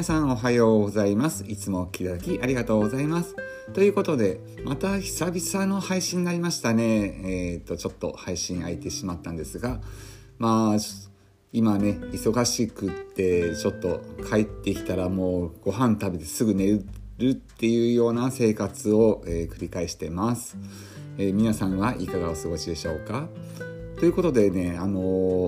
皆さんおはようございます。いつもお聞きいただきありがとうございます。ということで、また久々の配信になりましたね。えっ、と、ちょっと配信空いてしまったんですが、まあ、今ね、忙しくって、ちょっと帰ってきたらもうご飯食べてすぐ寝るっていうような生活を、えー、繰り返してます、えー、皆さんはいかがお過ごしでしょうか？ということでね、あの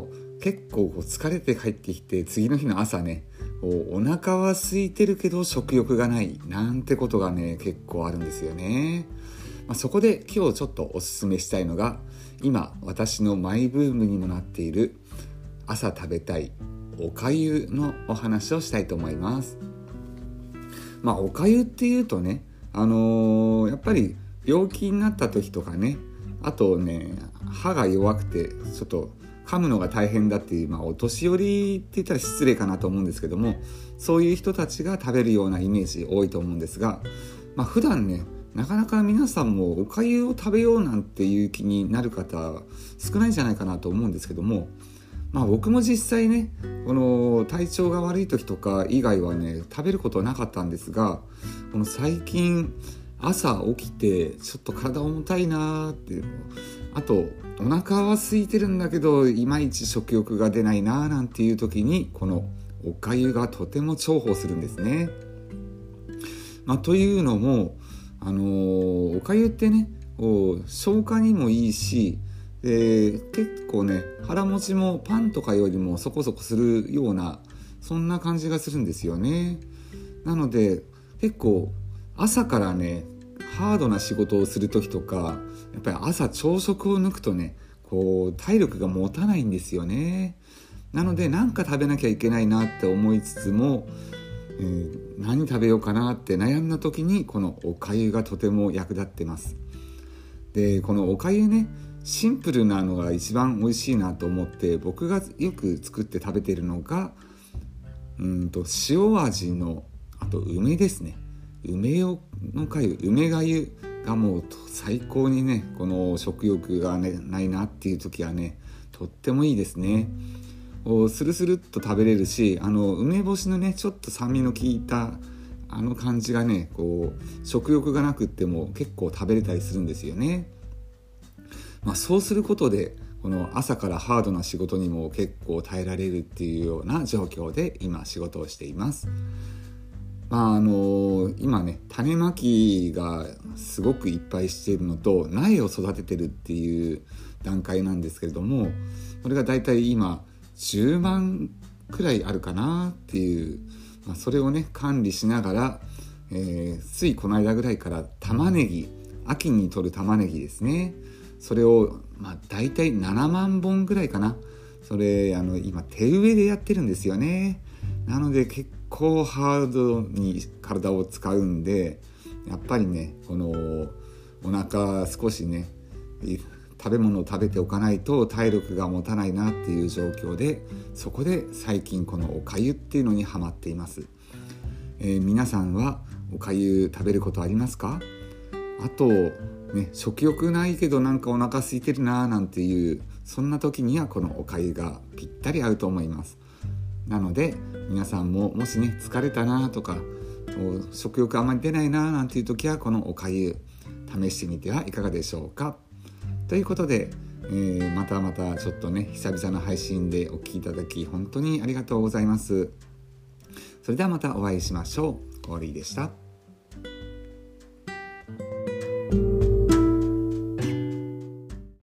ー、結構こう疲れて帰ってきて次の日の朝ねお腹は空いてるけど食欲がないなんてことがね結構あるんですよね、まあ、そこで今日ちょっとおすすめしたいのが今私のマイブームにもなっている朝食べたいおかゆのお話をしたいと思います。まあおかゆっていうとねあのー、やっぱり病気になった時とかねあとね歯が弱くてちょっと噛むのが大変だっていう、まあ、お年寄りって言ったら失礼かなと思うんですけどもそういう人たちが食べるようなイメージ多いと思うんですが、まあ、普段ねなかなか皆さんもおかゆを食べようなんていう気になる方少ないんじゃないかなと思うんですけども、まあ、僕も実際ねこの体調が悪い時とか以外はね食べることはなかったんですがこの最近朝起きてちょっと体重たいなーっていうあとお腹は空いてるんだけどいまいち食欲が出ないななんていう時にこのおかゆがとても重宝するんですね。まあ、というのも、あのー、おかゆってね消化にもいいし、えー、結構ね腹持ちもパンとかよりもそこそこするようなそんな感じがするんですよね。なので結構朝からねハードな仕事をする時とかやっぱり朝朝食を抜くとねこう体力が持たないんですよね。なので何か食べなきゃいけないなって思いつつも、えー、何食べようかなって悩んだ時にこのおかゆがとても役立ってます。でこのおかゆねシンプルなのが一番美味しいなと思って僕がよく作って食べてるのがうんと塩味のあと梅ですね。梅のかゆ梅がゆがもう最高にねこの食欲が、ね、ないなっていう時はねとってもいいですねスルスルっと食べれるしあの梅干しのねちょっと酸味の効いたあの感じがねこう食欲がなくっても結構食べれたりするんですよね、まあ、そうすることでこの朝からハードな仕事にも結構耐えられるっていうような状況で今仕事をしています。まああの今ね種まきがすごくいっぱいしているのと苗を育ててるっていう段階なんですけれどもこれがだいたい今10万くらいあるかなっていう、まあ、それをね管理しながら、えー、ついこの間ぐらいから玉ねぎ秋に取る玉ねぎですね。それを、まあ、大体7万本ぐらいかな。それあの今手植えでやってるんですよね。なので結構ハードに体を使うんでやっぱりねこのお腹少しね食べ物を食べておかないと体力が持たないなっていう状況でそこで最近このおかゆっていうのにハマっています、えー、皆さんはおかゆ食べることありますか？あとね食欲ないけどなんかお腹空いてるなーなんていうそんな時にはこのおかゆがぴったり合うと思います。なので皆さんももしね疲れたなとか食欲あんまり出ないななんていう時はこのおかゆ試してみてはいかがでしょうか。ということで、えー、またまたちょっとね久々の配信でお聴きいただき本当にありがとうございます。それではまたお会いしましょう。コーリーでした。